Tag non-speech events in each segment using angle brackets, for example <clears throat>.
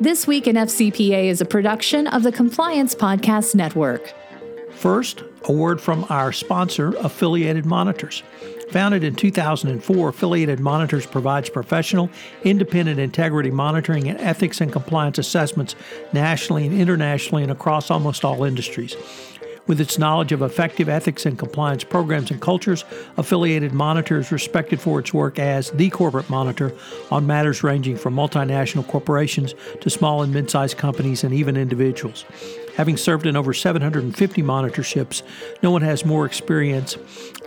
This Week in FCPA is a production of the Compliance Podcast Network. First, a word from our sponsor, Affiliated Monitors. Founded in 2004, Affiliated Monitors provides professional, independent integrity monitoring and ethics and compliance assessments nationally and internationally and across almost all industries. With its knowledge of effective ethics and compliance programs and cultures, Affiliated Monitor is respected for its work as the corporate monitor on matters ranging from multinational corporations to small and mid sized companies and even individuals. Having served in over 750 monitorships, no one has more experience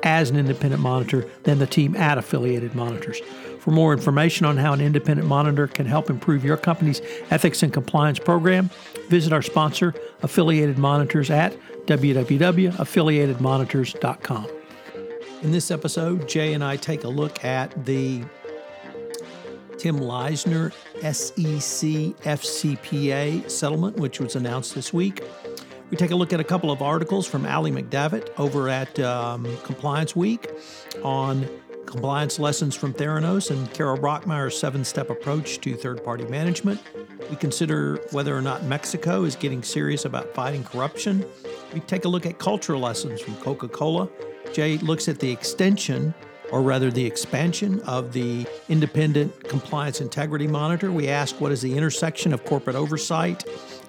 as an independent monitor than the team at Affiliated Monitors. For more information on how an independent monitor can help improve your company's ethics and compliance program, visit our sponsor, Affiliated Monitors, at www.affiliatedmonitors.com. In this episode, Jay and I take a look at the Tim Leissner SEC FCPA settlement, which was announced this week. We take a look at a couple of articles from Ali McDevitt over at um, Compliance Week on compliance lessons from Theranos and Kara Brockmeyer's seven step approach to third party management. We consider whether or not Mexico is getting serious about fighting corruption. We take a look at cultural lessons from Coca Cola. Jay looks at the extension, or rather the expansion, of the independent compliance integrity monitor. We ask what is the intersection of corporate oversight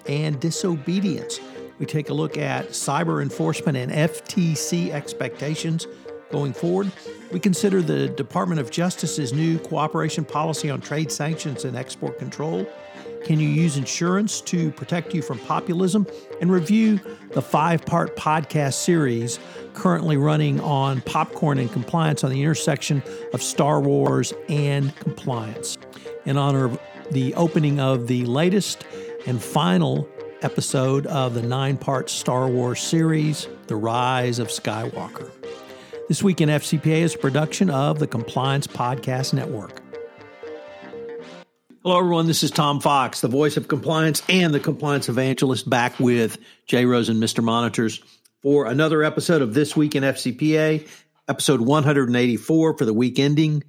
and disobedience. We take a look at cyber enforcement and FTC expectations going forward. We consider the Department of Justice's new cooperation policy on trade sanctions and export control. Can you use insurance to protect you from populism? And review the five part podcast series currently running on popcorn and compliance on the intersection of Star Wars and compliance. In honor of the opening of the latest and final episode of the nine part Star Wars series, The Rise of Skywalker. This Week in FCPA is a production of the Compliance Podcast Network. Hello, everyone. This is Tom Fox, the voice of compliance and the compliance evangelist, back with Jay Rosen, Mr. Monitors, for another episode of This Week in FCPA, episode 184 for the week ending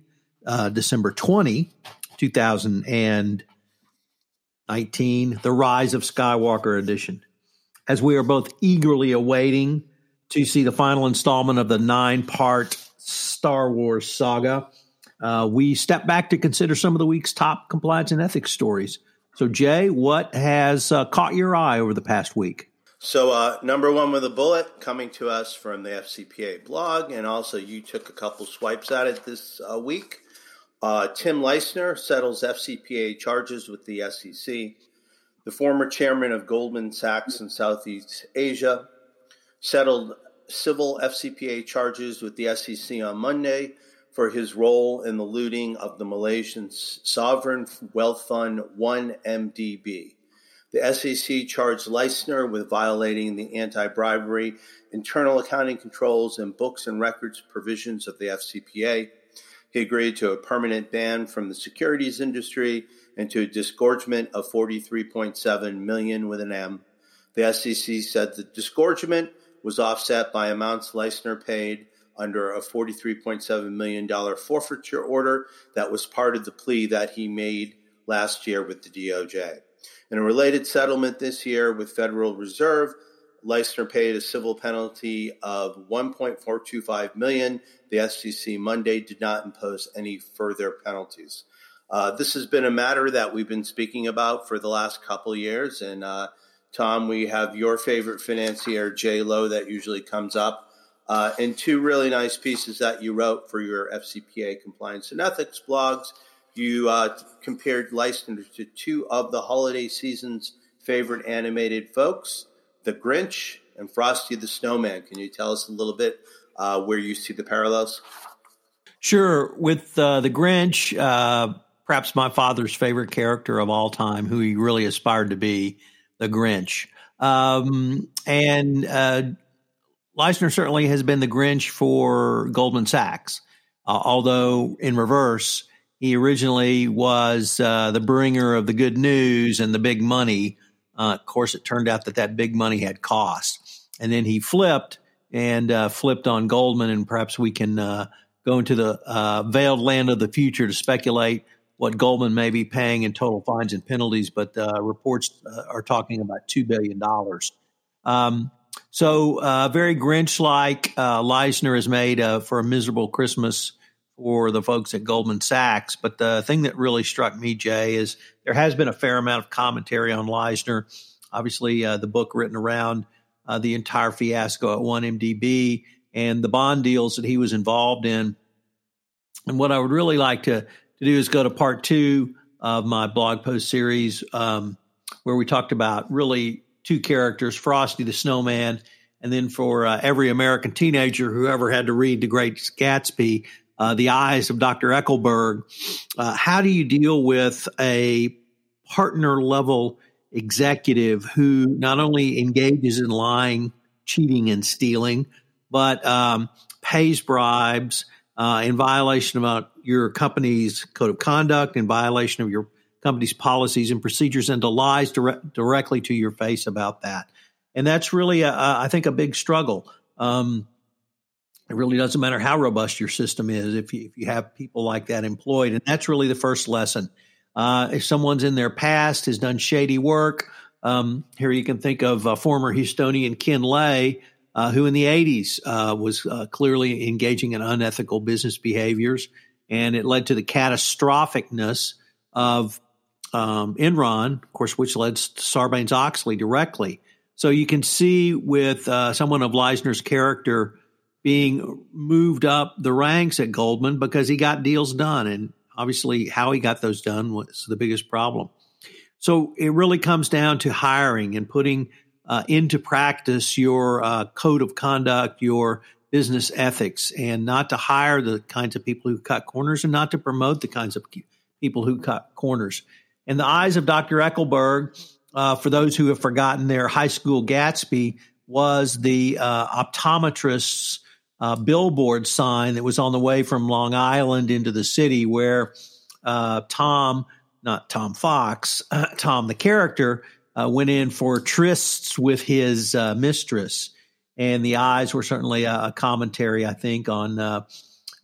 uh, December 20, 2019, The Rise of Skywalker edition. As we are both eagerly awaiting to see the final installment of the nine part Star Wars saga uh, we step back to consider some of the week's top compliance and ethics stories. So, Jay, what has uh, caught your eye over the past week? So, uh, number one with a bullet coming to us from the FCPA blog, and also you took a couple swipes at it this uh, week. Uh, Tim Leissner settles FCPA charges with the SEC. The former chairman of Goldman Sachs in Southeast Asia settled civil FCPA charges with the SEC on Monday for his role in the looting of the Malaysian sovereign wealth fund 1MDB. The SEC charged Leissner with violating the anti bribery, internal accounting controls, and books and records provisions of the FCPA. He agreed to a permanent ban from the securities industry and to a disgorgement of 43.7 million with an M. The SEC said the disgorgement was offset by amounts Leissner paid under a $43.7 million forfeiture order that was part of the plea that he made last year with the DOJ. In a related settlement this year with Federal Reserve, Leissner paid a civil penalty of 1.425 million. The SEC Monday did not impose any further penalties. Uh, this has been a matter that we've been speaking about for the last couple years, and uh, Tom, we have your favorite financier, Jho Low, that usually comes up uh, and two really nice pieces that you wrote for your FCPA compliance and ethics blogs. You uh, compared Leissner to two of the holiday season's favorite animated folks, The Grinch and Frosty the Snowman. Can you tell us a little bit uh, where you see the parallels? Sure. With uh, The Grinch, uh, perhaps my father's favorite character of all time, who he really aspired to be, the Grinch. Um, and uh, Leissner certainly has been the Grinch for Goldman Sachs, uh, although in reverse, he originally was uh, the bringer of the good news and the big money. Uh, of course, it turned out that that big money had cost. And then he flipped and uh, flipped on Goldman, and perhaps we can uh, go into the uh, veiled land of the future to speculate what Goldman may be paying in total fines and penalties, but reports are talking about $2 billion. Um, so, uh, very Grinch like, uh, Leissner has made uh, for a miserable Christmas for the folks at Goldman Sachs. But the thing that really struck me, Jay, is there has been a fair amount of commentary on Leissner. Obviously, uh, the book written around uh, the entire fiasco at 1MDB and the bond deals that he was involved in. And what I would really like to, to do is go to part two of my blog post series, um, where we talked about really two characters, Frosty the Snowman, and then for uh, every American teenager who ever had to read The Great Gatsby, uh, The Eyes of Dr. Eckleburg. Uh, how do you deal with a partner level executive who not only engages in lying, cheating, and stealing, but um, pays bribes uh, in violation of your company's code of conduct, in violation of your company's policies and procedures and to lies dire- directly to your face about that. And that's really, a, a, I think, a big struggle. Um, it really doesn't matter how robust your system is if you, if you have people like that employed. And that's really the first lesson. Uh, if someone's in their past has done shady work, um, here you can think of uh, former Houstonian Ken Lay, uh, who in the 80s uh, was uh, clearly engaging in unethical business behaviors. And it led to the catastrophicness of um, Enron, of course, which led to Sarbanes Oxley directly. So you can see with uh, someone of Leissner's character being moved up the ranks at Goldman because he got deals done. And obviously, how he got those done was the biggest problem. So it really comes down to hiring and putting uh, into practice your uh, code of conduct, your business ethics, and not to hire the kinds of people who cut corners and not to promote the kinds of people who cut corners. In the eyes of Dr. Eckleburg, uh, for those who have forgotten their high school Gatsby, was the uh, optometrist's uh, billboard sign that was on the way from Long Island into the city, where uh, Tom, not Tom Fox, <clears throat> Tom the character, uh, went in for trysts with his uh, mistress. And the eyes were certainly a, a commentary, I think, on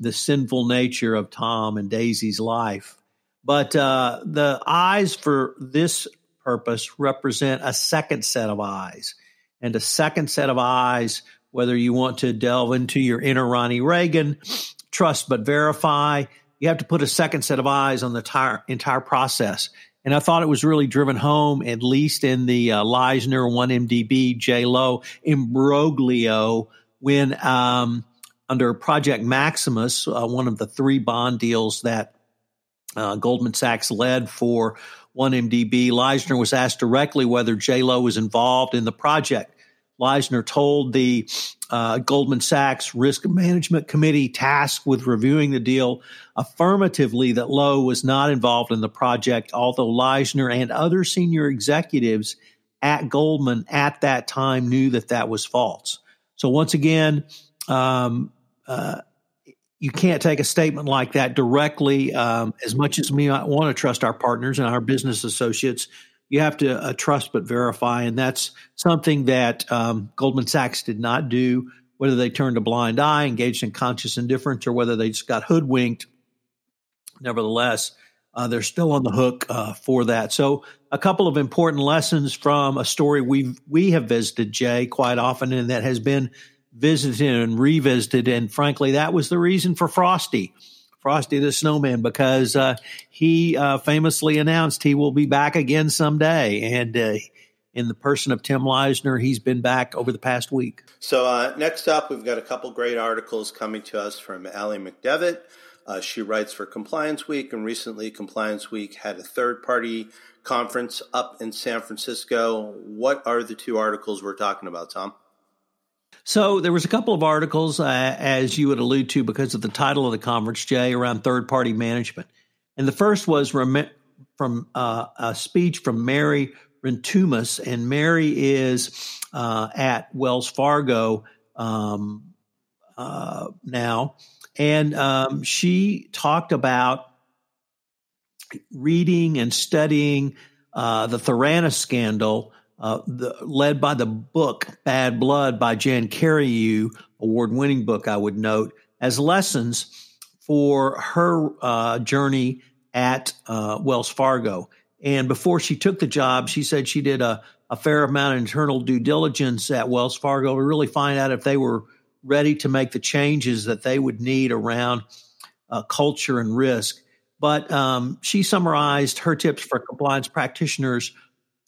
the sinful nature of Tom and Daisy's life. But uh, the eyes for this purpose represent a second set of eyes. And a second set of eyes, whether you want to delve into your inner Ronnie Reagan, trust but verify, you have to put a second set of eyes on the entire, entire process. And I thought it was really driven home, at least in the uh, Leissner, 1MDB, Jho Low, imbroglio, when um, under Project Maximus, uh, one of the three bond deals that uh, Goldman Sachs led for 1MDB. Leissner was asked directly whether Jho Low was involved in the project. Leissner told the uh, Goldman Sachs Risk Management Committee tasked with reviewing the deal affirmatively that Low was not involved in the project, although Leissner and other senior executives at Goldman at that time knew that that was false. So once again, um, uh, you can't take a statement like that directly. Um, as much as we might want to trust our partners and our business associates, you have to uh, trust but verify, and that's something that um, Goldman Sachs did not do. Whether they turned a blind eye, engaged in conscious indifference, or whether they just got hoodwinked, nevertheless, uh, they're still on the hook uh, for that. So, a couple of important lessons from a story we we have visited Jay quite often, and that has been visited and revisited. And frankly, that was the reason for Frosty, Frosty the Snowman, because uh, he uh, famously announced he will be back again someday. And uh, in the person of Tim Leissner, he's been back over the past week. So, uh, next up, we've got a couple great articles coming to us from Allie McDevitt. Uh, she writes for Compliance Week, and recently, Compliance Week had a third party conference up in San Francisco. What are the two articles we're talking about, Tom? So there was a couple of articles, uh, as you would allude to, because of the title of the conference, Jay, around third-party management. And the first was rem- from uh, a speech from Mary Rentumas, and Mary is uh, at Wells Fargo um, uh, now, and um, she talked about reading and studying uh, the Theranos scandal, uh, the, led by the book Bad Blood by John Carreyrou, award-winning book, I would note, as lessons for her uh, journey at uh, Wells Fargo. And before she took the job, she said she did a, a fair amount of internal due diligence at Wells Fargo to really find out if they were ready to make the changes that they would need around uh, culture and risk. But um, she summarized her tips for compliance practitioners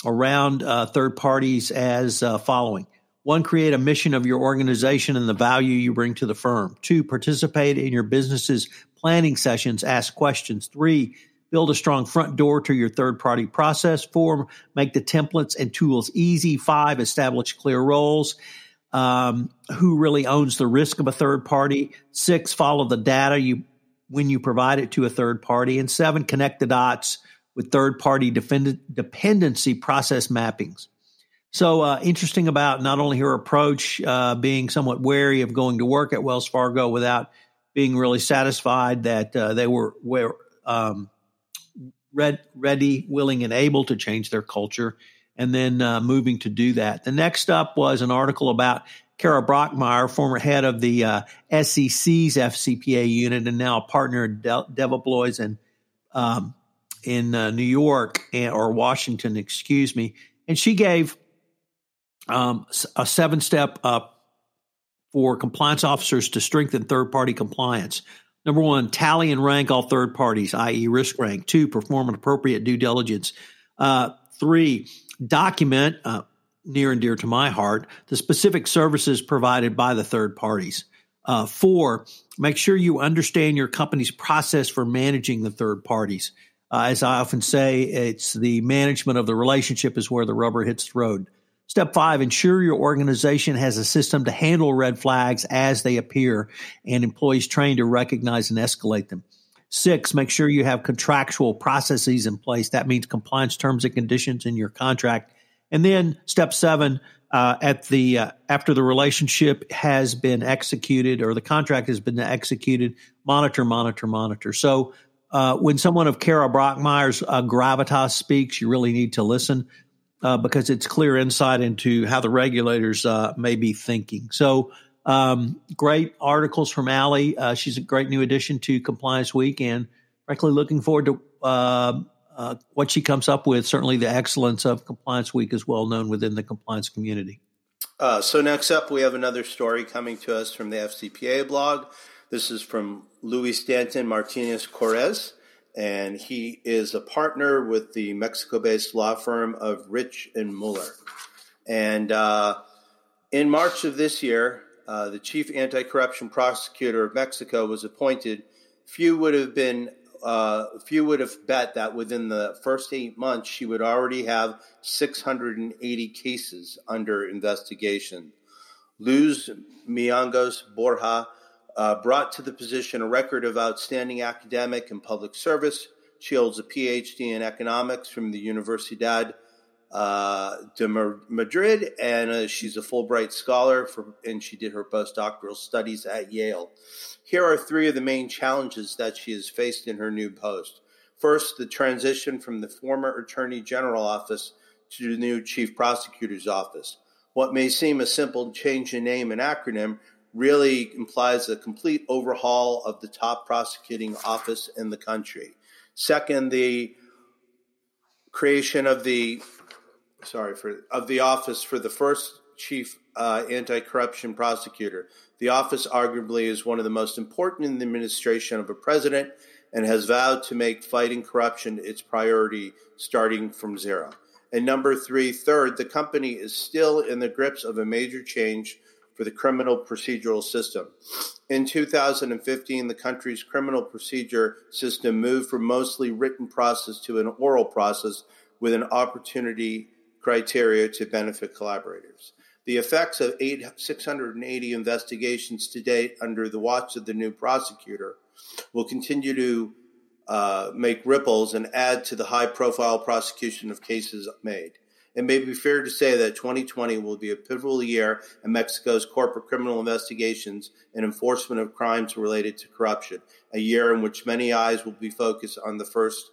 around uh, third parties as uh, following. One, create a mission of your organization and the value you bring to the firm. Two, participate in your business's planning sessions, ask questions. Three, build a strong front door to your third party process. Four, make the templates and tools easy. Five, establish clear roles. Um, who really owns the risk of a third party? Six, follow the data you when you provide it to a third party. And seven, connect the dots with third party dependency process mappings. So uh, interesting about not only her approach, uh, being somewhat wary of going to work at Wells Fargo without being really satisfied that uh, they were were um, ready, willing, and able to change their culture, and then uh, moving to do that. The next up was an article about Kara Brockmeyer, former head of the uh, SEC's FCPA unit and now a partner at De- Debevoise and um, in uh, New York or Washington, excuse me, and she gave um, a seven step up for compliance officers to strengthen third party compliance. Number one, tally and rank all third parties, i.e., risk rank. Two, perform an appropriate due diligence. Uh, three, document, uh, near and dear to my heart, the specific services provided by the third parties. Uh, four, make sure you understand your company's process for managing the third parties. Uh, as I often say, it's the management of the relationship is where the rubber hits the road. Step five, ensure your organization has a system to handle red flags as they appear and employees trained to recognize and escalate them. Six, make sure you have contractual processes in place. That means compliance terms and conditions in your contract. And then step seven, uh, at the uh, after the relationship has been executed or the contract has been executed, monitor, monitor, monitor. So uh, when someone of Kara Brockmeyer's uh, gravitas speaks, you really need to listen uh, because it's clear insight into how the regulators uh, may be thinking. So, um, great articles from Allie. Uh, she's a great new addition to Compliance Week, and frankly, looking forward to what she comes up with. Certainly, the excellence of Compliance Week is well known within the compliance community. So, next up, we have another story coming to us from the FCPA blog. This is from Luis Stanton Martinez Correz and he is a partner with the Mexico-based law firm of Ritch and Mueller. And uh, in March of this year, uh, the chief anti-corruption prosecutor of Mexico was appointed. Few would have been, uh, few would have bet that within the first eight months she would already have 680 cases under investigation. Luz Mijangos Borja uh, brought to the position a record of outstanding academic and public service. She holds a PhD in economics from the Universidad uh, de Madrid, and uh, she's a Fulbright scholar, for, and she did her postdoctoral studies at Yale. Here are three of the main challenges that she has faced in her new post. First, the transition from the former Attorney General office to the new Chief Prosecutor's office. What may seem a simple change in name and acronym really implies a complete overhaul of the top prosecuting office in the country. Second, the creation of the sorry for of the office for the first chief uh, anti-corruption prosecutor. The office arguably is one of the most important in the administration of a president and has vowed to make fighting corruption its priority starting from zero. And number three, third, the company is still in the grips of a major change for the criminal procedural system. In 2015, the country's criminal procedure system moved from mostly written process to an oral process with an opportunity criteria to benefit collaborators. The effects of eight, 680 investigations to date under the watch of the new prosecutor will continue to uh, make ripples and add to the high profile prosecution of cases made. It may be fair to say that 2020 will be a pivotal year in Mexico's corporate criminal investigations and enforcement of crimes related to corruption, a year in which many eyes will be focused on the first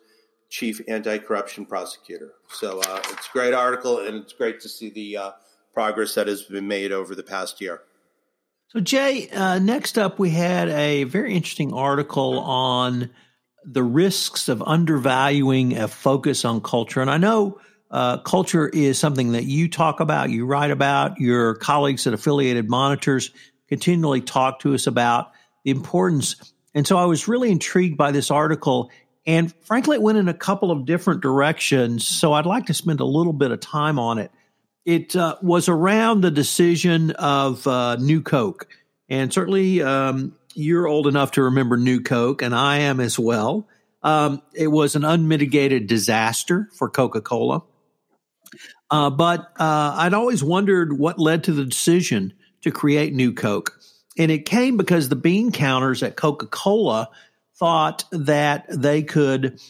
chief anti-corruption prosecutor. So uh, it's a great article, and it's great to see the uh, progress that has been made over the past year. So Jay, uh, next up we had a very interesting article on the risks of undervaluing a focus on culture, and I know uh, culture is something that you talk about, you write about, your colleagues at Affiliated Monitors continually talk to us about the importance. And so I was really intrigued by this article. And frankly, it went in a couple of different directions. So I'd like to spend a little bit of time on it. It uh, was around the decision of uh, New Coke. And certainly um, you're old enough to remember New Coke, and I am as well. Um, it was an unmitigated disaster for Coca Cola. Uh, but uh, I'd always wondered what led to the decision to create New Coke. And it came because the bean counters at Coca Cola thought that they could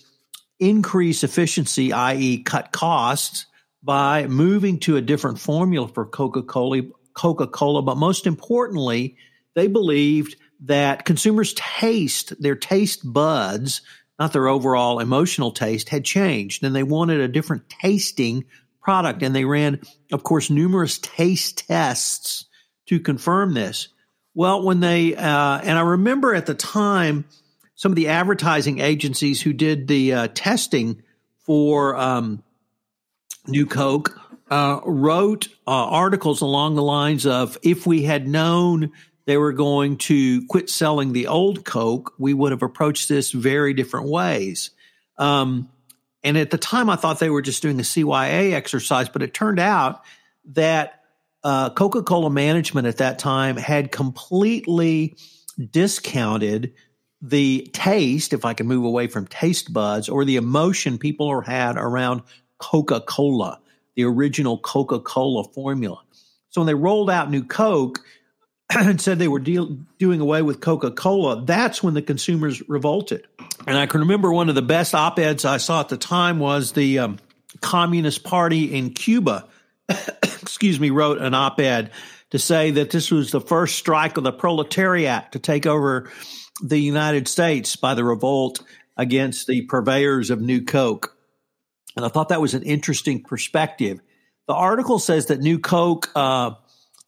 increase efficiency, i.e., cut costs, by moving to a different formula for Coca Cola. Coca Cola, but most importantly, they believed that consumers' taste, their taste buds, not their overall emotional taste, had changed, and they wanted a different tasting product. And they ran, of course, numerous taste tests to confirm this. Well, when they, uh, and I remember at the time, some of the advertising agencies who did the uh, testing for um, New Coke uh, wrote uh, articles along the lines of if we had known they were going to quit selling the old Coke, we would have approached this very different ways. Um, and at the time, I thought they were just doing a CYA exercise, but it turned out that uh, Coca Cola management at that time had completely discounted the taste, if I can move away from taste buds, or the emotion people had around Coca Cola, the original Coca Cola formula. So when they rolled out New Coke, <clears throat> and said they were deal, doing away with Coca Cola, that's when the consumers revolted. And I can remember one of the best op eds I saw at the time was the um, Communist Party in Cuba, <clears throat> excuse me, wrote an op ed to say that this was the first strike of the proletariat to take over the United States by the revolt against the purveyors of New Coke. And I thought that was an interesting perspective. The article says that New Coke. Uh,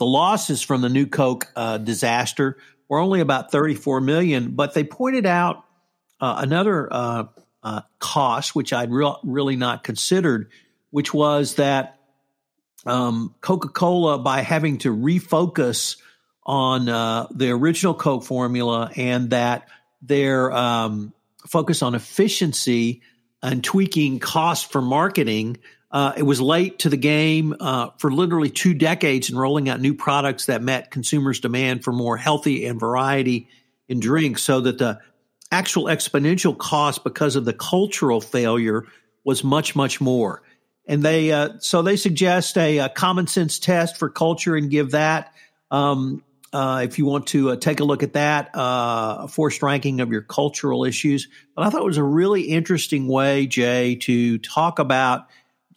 the losses from the New Coke uh, disaster were only about 34 million, but they pointed out uh, another uh, uh cost, which I'd re- really not considered, which was that um, Coca Cola, by having to refocus on uh, the original Coke formula and that their um, focus on efficiency and tweaking cost for marketing uh, it was late to the game uh, for literally two decades in rolling out new products that met consumers' demand for more healthy and variety in drinks, so that the actual exponential cost because of the cultural failure was much, much more. And they uh, so they suggest a, a, common sense test for culture and give that. Um, uh, if you want to uh, take a look at that, uh, a forced ranking of your cultural issues. But I thought it was a really interesting way, Jay, to talk about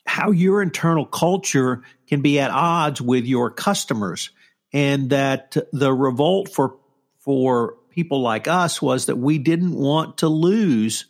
how your internal culture can be at odds with your customers. And that the revolt for for people like us was that we didn't want to lose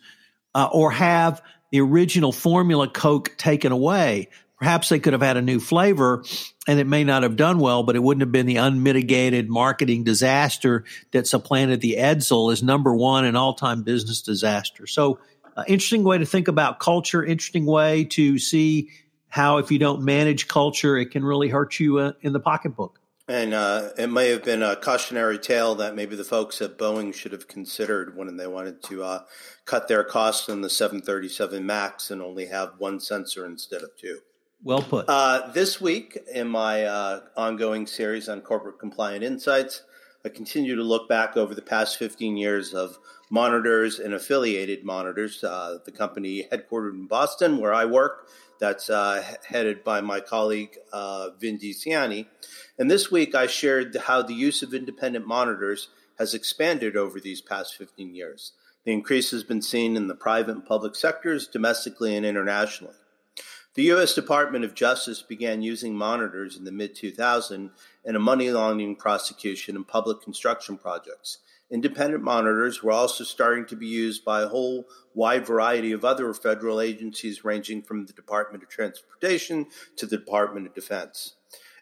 uh, or have the original formula coke taken away. Perhaps they could have had a new flavor and it may not have done well but it wouldn't have been the unmitigated marketing disaster that supplanted the edsel as number one in all-time business disaster. So uh, interesting way to think about culture, interesting way to see how if you don't manage culture, it can really hurt you uh, in the pocketbook. And uh, it may have been a cautionary tale that maybe the folks at Boeing should have considered when they wanted to uh, cut their costs on the 737 MAX and only have one sensor instead of two. Well put. Uh, this week, in my uh, ongoing series on corporate compliant insights, I continue to look back over the past 15 years of monitors and affiliated monitors. Uh, the company headquartered in Boston, where I work, that's uh, headed by my colleague uh, Vin DiCianni. And this week I shared how the use of independent monitors has expanded over these past 15 years. The increase has been seen in the private and public sectors, domestically and internationally. The U.S. Department of Justice began using monitors in the mid 2000s in a money laundering prosecution in public construction projects. Independent monitors were also starting to be used by a whole wide variety of other federal agencies, ranging from the Department of Transportation to the Department of Defense.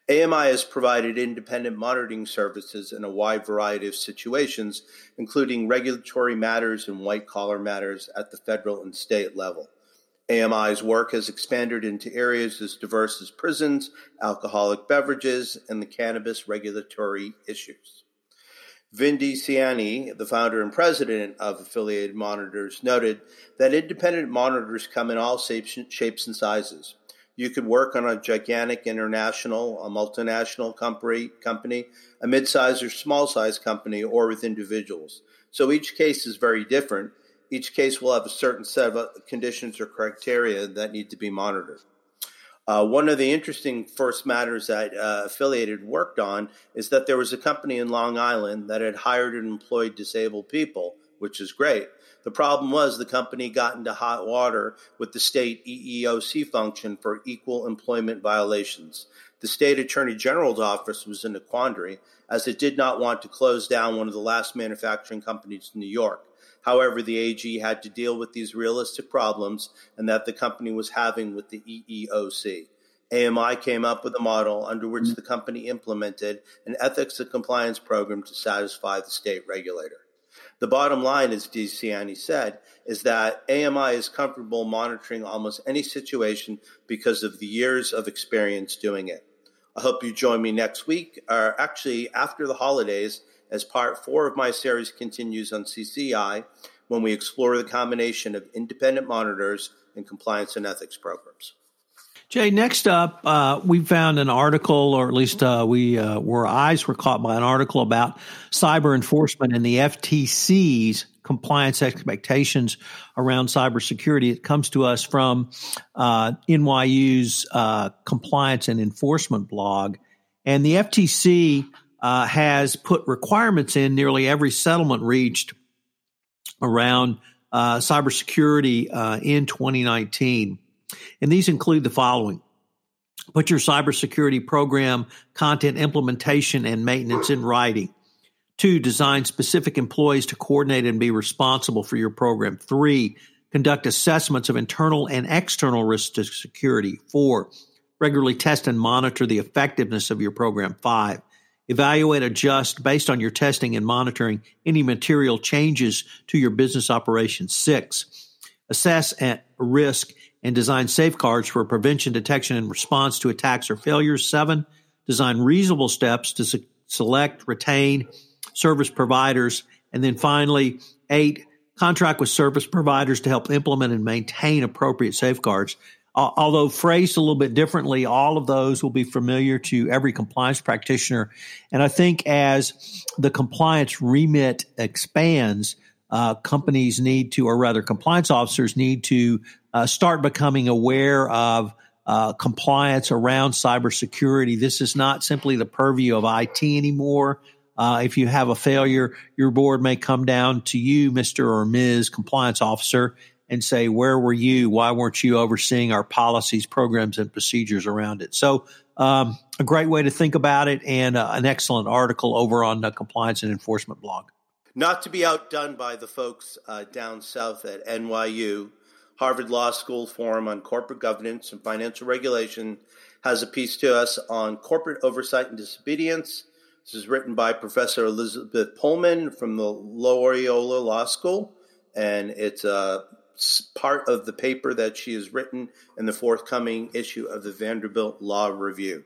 AMI has provided independent monitoring services in a wide variety of situations, including regulatory matters and white collar matters at the federal and state level. AMI's work has expanded into areas as diverse as prisons, alcoholic beverages, and the cannabis regulatory issues. Vin DiCianni, the founder and president of Affiliated Monitors, noted that independent monitors come in all shapes and sizes. You could work on a gigantic international, a multinational company, company a mid-sized or small-sized company, or with individuals. So each case is very different, each case will have a certain set of conditions or criteria that need to be monitored. Uh, one of the interesting first matters that uh, Affiliated worked on is that there was a company in Long Island that had hired and employed disabled people, which is great. The problem was the company got into hot water with the state EEOC function for equal employment violations. The state attorney general's office was in a quandary as it did not want to close down one of the last manufacturing companies in New York. However, the AG had to deal with these realistic problems and that the company was having with the EEOC. AMI came up with a model under which the company implemented an ethics and compliance program to satisfy the state regulator. The bottom line, as DiCianni said, is that AMI is comfortable monitoring almost any situation because of the years of experience doing it. I hope you join me next week, or actually after the holidays, as part four of my series continues on CCI when we explore the combination of independent monitors and compliance and ethics programs. Jay, next up, uh, we found an article, or at least uh, we uh, were eyes were caught by an article about cyber enforcement and the FTC's compliance expectations around cybersecurity. It comes to us from uh, NYU's uh, compliance and enforcement blog, and the FTC uh, has put requirements in nearly every settlement reached around uh, cybersecurity uh, in 2019. And these include the following put your cybersecurity program content implementation and maintenance in writing. Two, design specific employees to coordinate and be responsible for your program. Three, conduct assessments of internal and external risks to security. Four, regularly test and monitor the effectiveness of your program. Five, Evaluate, adjust based on your testing and monitoring any material changes to your business operations. Six, assess at risk and design safeguards for prevention, detection, and response to attacks or failures. Seven, design reasonable steps to se- select, retain service providers. And then finally, eight, contract with service providers to help implement and maintain appropriate safeguards although phrased a little bit differently, all of those will be familiar to every compliance practitioner. And I think as the compliance remit expands, uh, companies need to, or rather, compliance officers need to uh, start becoming aware of uh, compliance around cybersecurity. This is not simply the purview of IT anymore. Uh, if you have a failure, your board may come down to you, Mr. or Ms. Compliance Officer, and say, where were you? Why weren't you overseeing our policies, programs, and procedures around it? So, um, a great way to think about it, and uh, an excellent article over on the Compliance and Enforcement blog. Not to be outdone by the folks uh, down south at NYU, Harvard Law School Forum on Corporate Governance and Financial Regulation has a piece to us on corporate oversight and disobedience. This is written by Professor Elizabeth Pollman from the Loyola Law School, and it's uh, a part of the paper that she has written in the forthcoming issue of the Vanderbilt Law Review.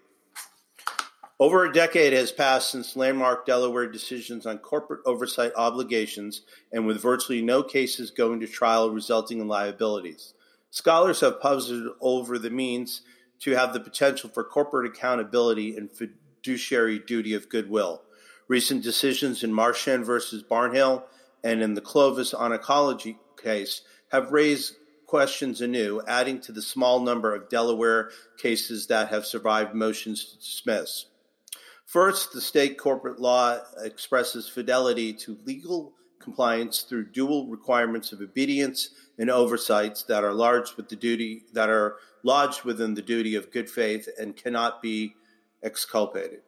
Over a decade has passed since landmark Delaware decisions on corporate oversight obligations, and with virtually no cases going to trial resulting in liabilities. Scholars have puzzled over the means to have the potential for corporate accountability and fiduciary duty of goodwill. Recent decisions in Marchand versus Barnhill and in the Clovis Oncology case have raised questions anew, adding to the small number of Delaware cases that have survived motions to dismiss. First, the state corporate law expresses fidelity to legal compliance through dual requirements of obedience and oversights that are lodged with the duty that are lodged within the duty of good faith and cannot be exculpated.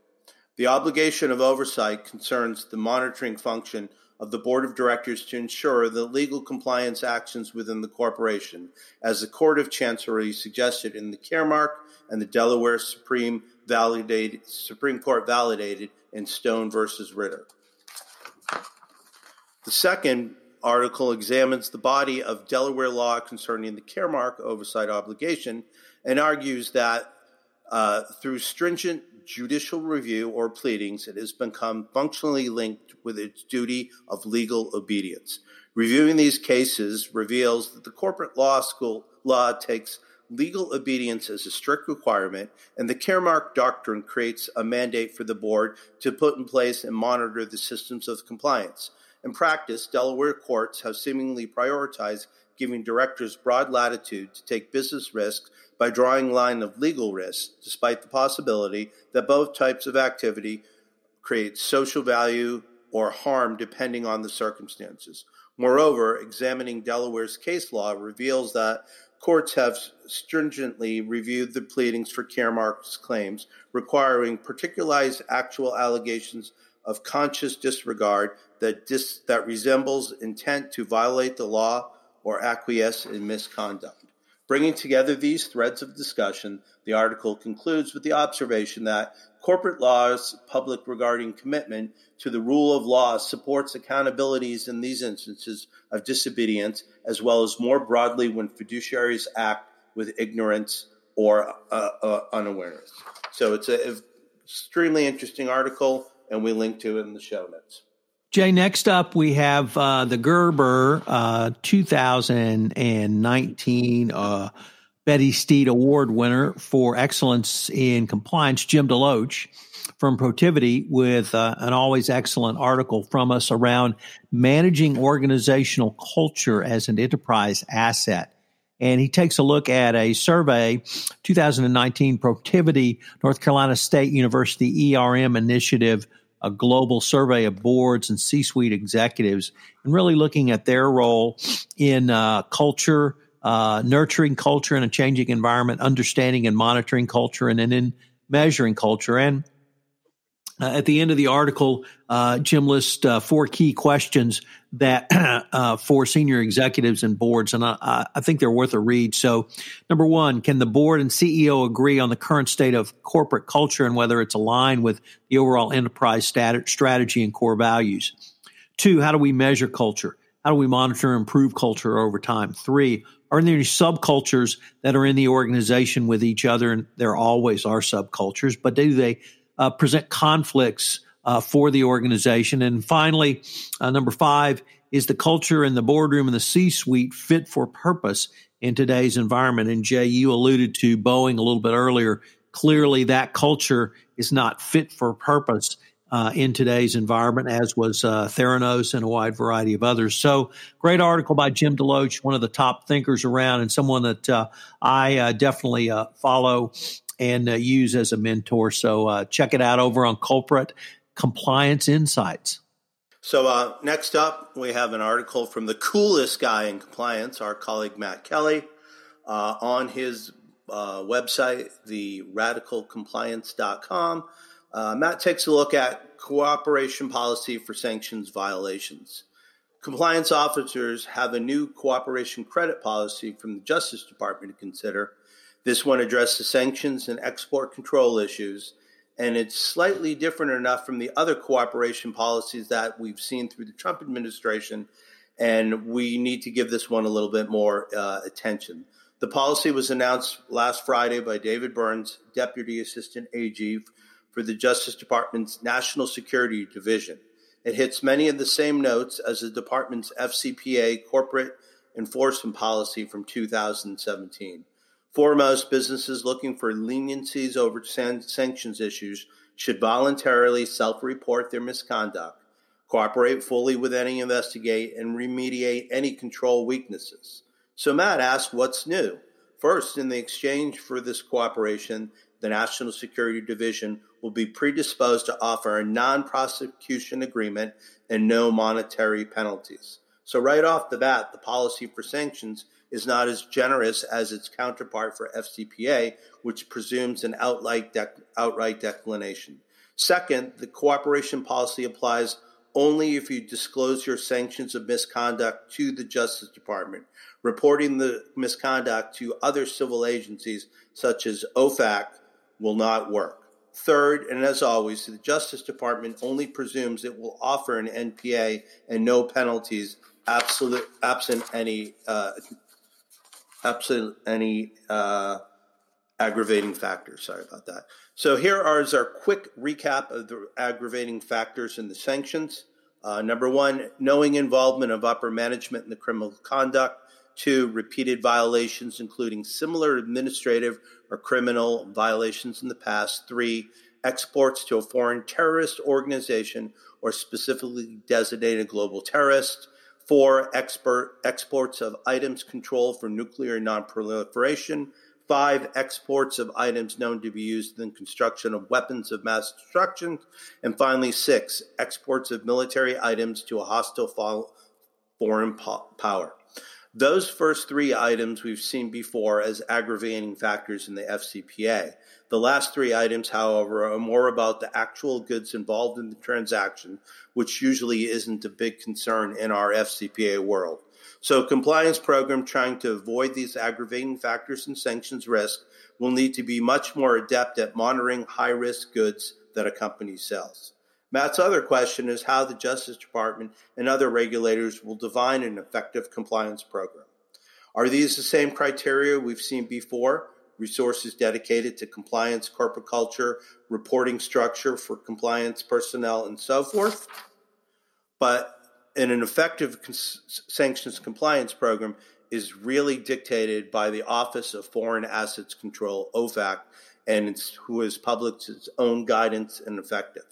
The obligation of oversight concerns the monitoring function of the board of directors to ensure the legal compliance actions within the corporation, as the Court of Chancery suggested in the Caremark and the Delaware Supreme validated Supreme Court validated in Stone versus Ritter. The second article examines the body of Delaware law concerning the Caremark oversight obligation and argues that uh, through stringent judicial review or pleadings, it has become functionally linked with its duty of legal obedience. Reviewing these cases reveals that the corporate law school law takes legal obedience as a strict requirement, and the Caremark doctrine creates a mandate for the board to put in place and monitor the systems of compliance. In practice, Delaware courts have seemingly prioritized giving directors broad latitude to take business risks by drawing line of legal risk, despite the possibility that both types of activity create social value or harm depending on the circumstances. Moreover, examining Delaware's case law reveals that courts have stringently reviewed the pleadings for Caremark's claims, requiring particularized actual allegations of conscious disregard that, dis- that resembles intent to violate the law or acquiesce in misconduct. Bringing together these threads of discussion, the article concludes with the observation that corporate law's public regarding commitment to the rule of law supports accountabilities in these instances of disobedience, as well as more broadly when fiduciaries act with ignorance or uh, uh, unawareness. So it's an extremely interesting article, and we link to it in the show notes. Jay, next up we have uh, the Gerber uh, 2019 uh, Betty Steed Award winner for excellence in compliance, Jim DeLoach from Protiviti, with uh, an always excellent article from us around managing organizational culture as an enterprise asset. And he takes a look at a survey, 2019 Protiviti North Carolina State University ERM initiative a global survey of boards and C suite executives and really looking at their role in uh, culture, uh, nurturing culture in a changing environment, understanding and monitoring culture, and then in measuring culture. And uh, at the end of the article, uh, Jim lists uh, four key questions that <clears throat> uh, for senior executives and boards, and I, I, think they're worth a read. So, number one, can the board and CEO agree on the current state of corporate culture and whether it's aligned with the overall enterprise stat- strategy and core values? Two, how do we measure culture? How do we monitor and improve culture over time? Three, are there any subcultures that are in the organization with each other? And there always are subcultures, but do they uh, present conflicts uh, for the organization. And finally, uh, number five is the culture in the boardroom and the C suite fit for purpose in today's environment. And Jay, you alluded to Boeing a little bit earlier. Clearly, that culture is not fit for purpose uh, in today's environment, as was uh, Theranos and a wide variety of others. So, great article by Jim DeLoach, one of the top thinkers around, and someone that uh, I uh, definitely uh, follow and uh, use as a mentor. So uh, check it out over on Corporate Compliance Insights. So uh, next up, we have an article from the coolest guy in compliance, our colleague Matt Kelly, uh, on his uh, website, the radicalcompliance.com. Uh, Matt takes a look at cooperation policy for sanctions violations. Compliance officers have a new cooperation credit policy from the Justice Department to consider this one addresses sanctions and export control issues, and it's slightly different enough from the other cooperation policies that we've seen through the Trump administration, and we need to give this one a little bit more uh, attention. The policy was announced last Friday by David Burns, Deputy Assistant AG for the Justice Department's National Security Division. It hits many of the same notes as the department's FCPA corporate enforcement policy from 2017. Foremost, businesses looking for leniencies over san- sanctions issues should voluntarily self report their misconduct, cooperate fully with any investigate, and remediate any control weaknesses. So, Matt asked, What's new? First, in the exchange for this cooperation, the National Security Division will be predisposed to offer a non prosecution agreement and no monetary penalties. So, right off the bat, the policy for sanctions is not as generous as its counterpart for FCPA, which presumes an outright, dec- outright declination. Second, the cooperation policy applies only if you disclose your sanctions of misconduct to the Justice Department. Reporting the misconduct to other civil agencies, such as OFAC, will not work. Third, and as always, the Justice Department only presumes it will offer an NPA and no penalties, absolute, absent any uh, absent any uh, aggravating factors. Sorry about that. So here are our quick recap of the aggravating factors in the sanctions. Uh, number one, knowing involvement of upper management in the criminal conduct. Two, repeated violations, including similar administrative or criminal violations in the past. Three, exports to a foreign terrorist organization or specifically designated global terrorist. Four, export, exports of items controlled for nuclear nonproliferation. Five, exports of items known to be used in the construction of weapons of mass destruction. And finally, six, exports of military items to a hostile foreign power. Those first three items we've seen before as aggravating factors in the FCPA. The last three items, however, are more about the actual goods involved in the transaction, which usually isn't a big concern in our FCPA world. So, compliance program trying to avoid these aggravating factors and sanctions risk will need to be much more adept at monitoring high risk goods that a company sells. Matt's other question is how the Justice Department and other regulators will define an effective compliance program. Are these the same criteria we've seen before? Resources dedicated to compliance, corporate culture, reporting structure for compliance personnel, and so forth. But in an effective cons- sanctions compliance program is really dictated by the Office of Foreign Assets Control, OFAC, and who has published its own guidance and effective.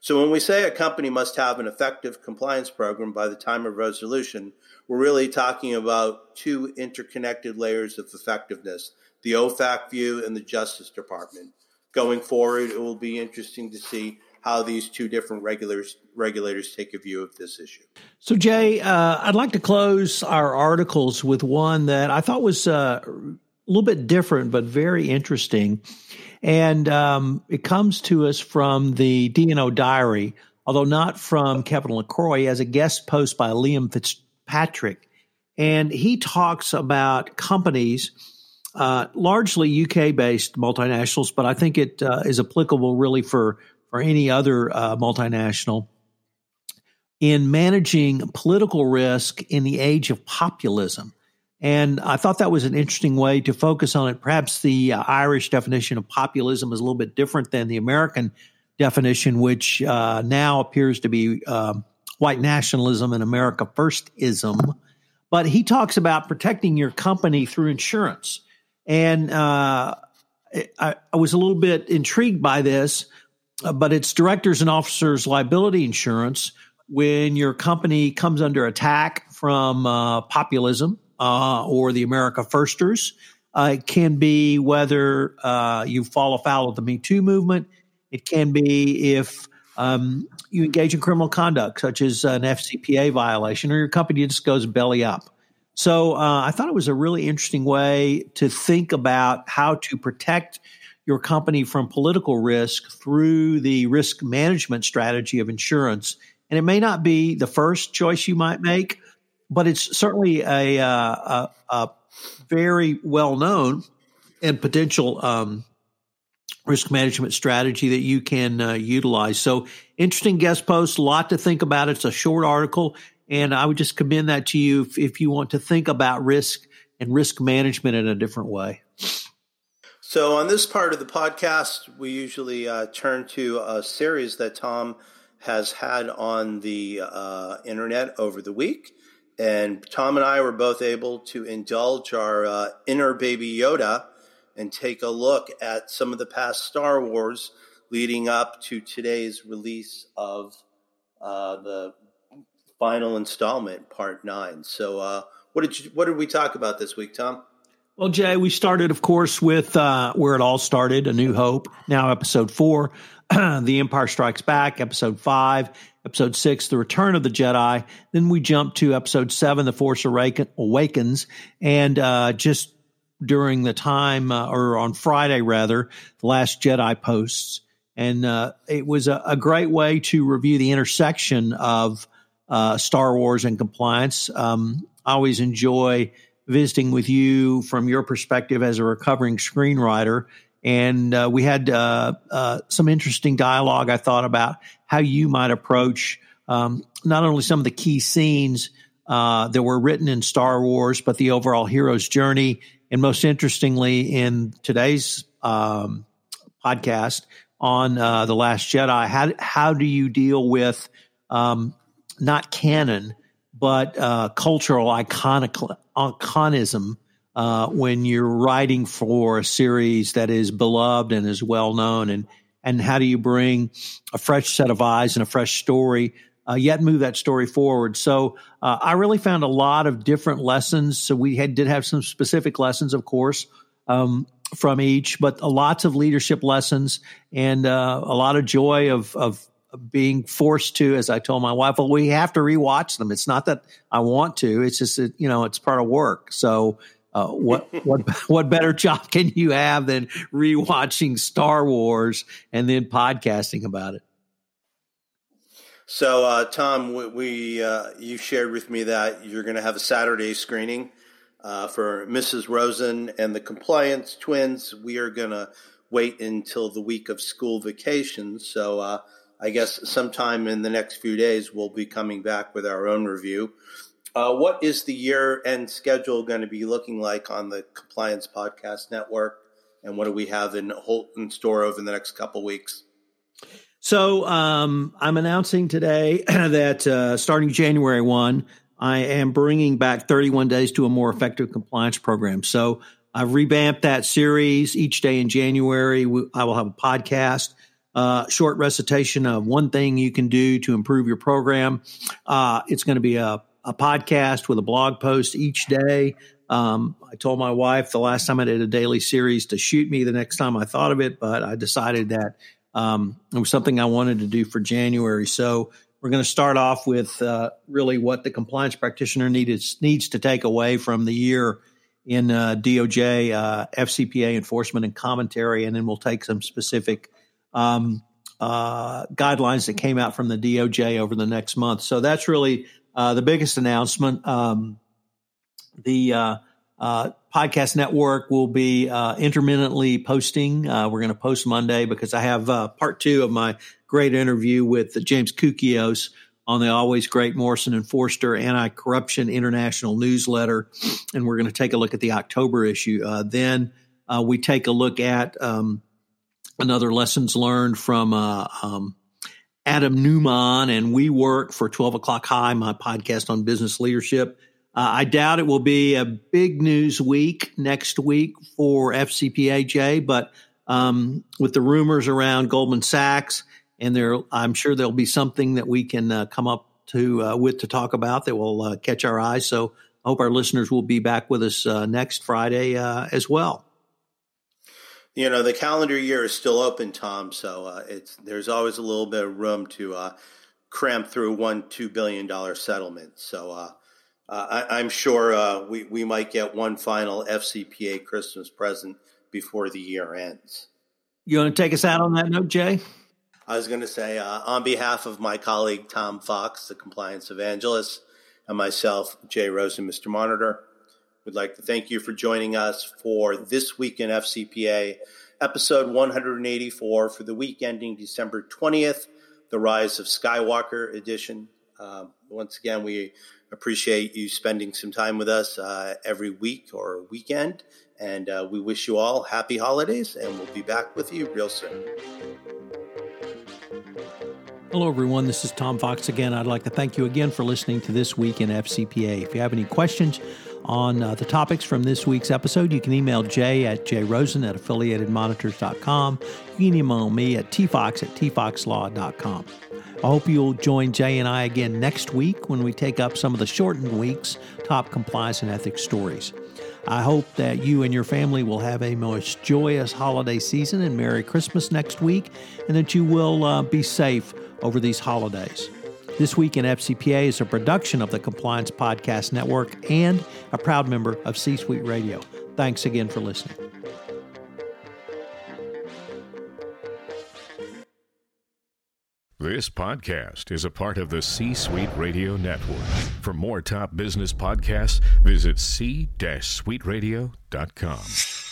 So when we say a company must have an effective compliance program by the time of resolution, we're really talking about two interconnected layers of effectiveness the OFAC view and the Justice Department. Going forward, it will be interesting to see how these two different regulators regulators take a view of this issue. So, Jay, uh, I'd like to close our articles with one that I thought was uh, a little bit different, but very interesting. And um, it comes to us from the D&O Diary, although not from Kevin LaCroix, as a guest post by Liam Fitzpatrick. And he talks about companies, uh, largely UK based multinationals, but I think it uh, is applicable really for, for any other uh, multinational in managing political risk in the age of populism. And I thought that was an interesting way to focus on it. Perhaps the uh, Irish definition of populism is a little bit different than the American definition, which uh, now appears to be uh, white nationalism and America firstism. But he talks about protecting your company through insurance. And uh, I, I, was a little bit intrigued by this, but it's directors and officers liability insurance when your company comes under attack from uh, populism uh, or the America Firsters. Uh, it can be whether uh, you fall afoul of the Me Too movement. It can be if um, you engage in criminal conduct, such as an FCPA violation, or your company just goes belly up. So uh, I thought it was a really interesting way to think about how to protect your company from political risk through the risk management strategy of insurance. And it may not be the first choice you might make, but it's certainly a, uh, a, a very well known and potential um, risk management strategy that you can uh, utilize. So, interesting guest post, a lot to think about. It's a short article, and I would just commend that to you if, if you want to think about risk and risk management in a different way. So, on this part of the podcast, we usually uh, turn to a series that Tom has had on the uh, internet over the week. And Tom and I were both able to indulge our uh, inner baby Yoda and take a look at some of the past Star Wars leading up to today's release of uh, the final installment, Part Nine. So, uh, what did you, what did we talk about this week, Tom? Well, Jay, we started, of course, with uh, where it all started, A New Hope. Now, episode four, <clears throat> The Empire Strikes Back. Episode five, episode six, The Return of the Jedi. Then we jump to episode seven, The Force Awakens. And uh, just during the time, uh, or on Friday rather, The Last Jedi posts. And uh, it was a, a, great way to review the intersection of uh, Star Wars and compliance. Um, I always enjoy visiting with you from your perspective as a recovering screenwriter. And uh, we had uh, uh, some interesting dialogue, I thought, about how you might approach um, not only some of the key scenes uh, that were written in Star Wars, but the overall hero's journey. And most interestingly, in today's um, podcast on uh, The Last Jedi, how, how do you deal with um, not canon, but uh, cultural iconism uh, when you're writing for a series that is beloved and is well known, and and how do you bring a fresh set of eyes and a fresh story, uh, yet move that story forward? So uh, I really found a lot of different lessons. So we had, did have some specific lessons, of course. Um, from each, but lots of leadership lessons and uh, a lot of joy of, of being forced to, as I told my wife, well, we have to rewatch them. It's not that I want to; it's just that, you know it's part of work. So, uh, what <laughs> what what better job can you have than rewatching Star Wars and then podcasting about it? So, uh, Tom, we, we uh, you shared with me that you're going to have a Saturday screening uh, for Mrs. Rosen and the Compliance Twins. We are going to wait until the week of school vacation. So uh, I guess sometime in the next few days, we'll be coming back with our own review. Uh, what is the year end schedule going to be looking like on the Compliance Podcast Network? And what do we have in, in store over the next couple weeks? So um, I'm announcing today <clears throat> that uh, starting January 1, I am bringing back 31 days to a more effective compliance program. So I've revamped that series. Each day in January, I will have a podcast uh, short recitation of one thing you can do to improve your program. Uh, it's going to be a, a, podcast with a blog post each day. Um, I told my wife the last time I did a daily series to shoot me the next time I thought of it, but I decided that um, it was something I wanted to do for January. So we're going to start off with uh, really what the compliance practitioner needed, needs to take away from the year in uh, DOJ, uh, FCPA enforcement and commentary, and then we'll take some specific um, uh, guidelines that came out from the DOJ over the next month. So that's really uh, the biggest announcement. Um, the uh, uh podcast network will be uh, intermittently posting. Uh, we're going to post Monday because I have part two of my great interview with James Koukios on the always great Morrison and Foerster Anti Corruption International newsletter. And we're going to take a look at the October issue. then we take a look at um, another lessons learned from uh, um, Adam Neumann and WeWork for 12 o'clock high, my podcast on business leadership. Uh, I doubt it will be a big news week next week for FCPAJ, but um, with the rumors around Goldman Sachs, and there, I'm sure there'll be something that we can uh, come up to uh, with to talk about that will uh, catch our eyes. So I hope our listeners will be back with us uh, next Friday as well. You know, the calendar year is still open, Tom. So uh, it's there's always a little bit of room to uh, cram through one two billion dollar settlement. So uh, uh I, am sure uh, we we might get one final FCPA Christmas present before the year ends. You want to take us out on that note, Jay? I was going to say, uh, on behalf of my colleague Tom Fox, the compliance evangelist, and myself, Jay Rosen, Mr. Monitor. We'd like to thank you for joining us for this week in FCPA, episode 184 for the week ending December 20th, the Rise of Skywalker edition. Uh, once again, we appreciate you spending some time with us uh, every week or weekend. And uh, we wish you all happy holidays, and we'll be back with you real soon. Hello, everyone. This is Tom Fox again. I'd like to thank you again for listening to This Week in FCPA. If you have any questions, on uh, the topics from this week's episode, you can email jay at jrosen at affiliatedmonitors.com. You can email me at tfox at tfoxlaw.com. I hope you'll join Jay and I again next week when we take up some of the shortened week's top compliance and ethics stories. I hope that you and your family will have a most joyous holiday season and Merry Christmas next week, and that you will uh, be safe over these holidays. This Week in FCPA is a production of the Compliance Podcast Network and a proud member of C Suite Radio. Thanks again for listening. This podcast is a part of the C Suite Radio Network. For more top business podcasts, visit c-suiteradio.com.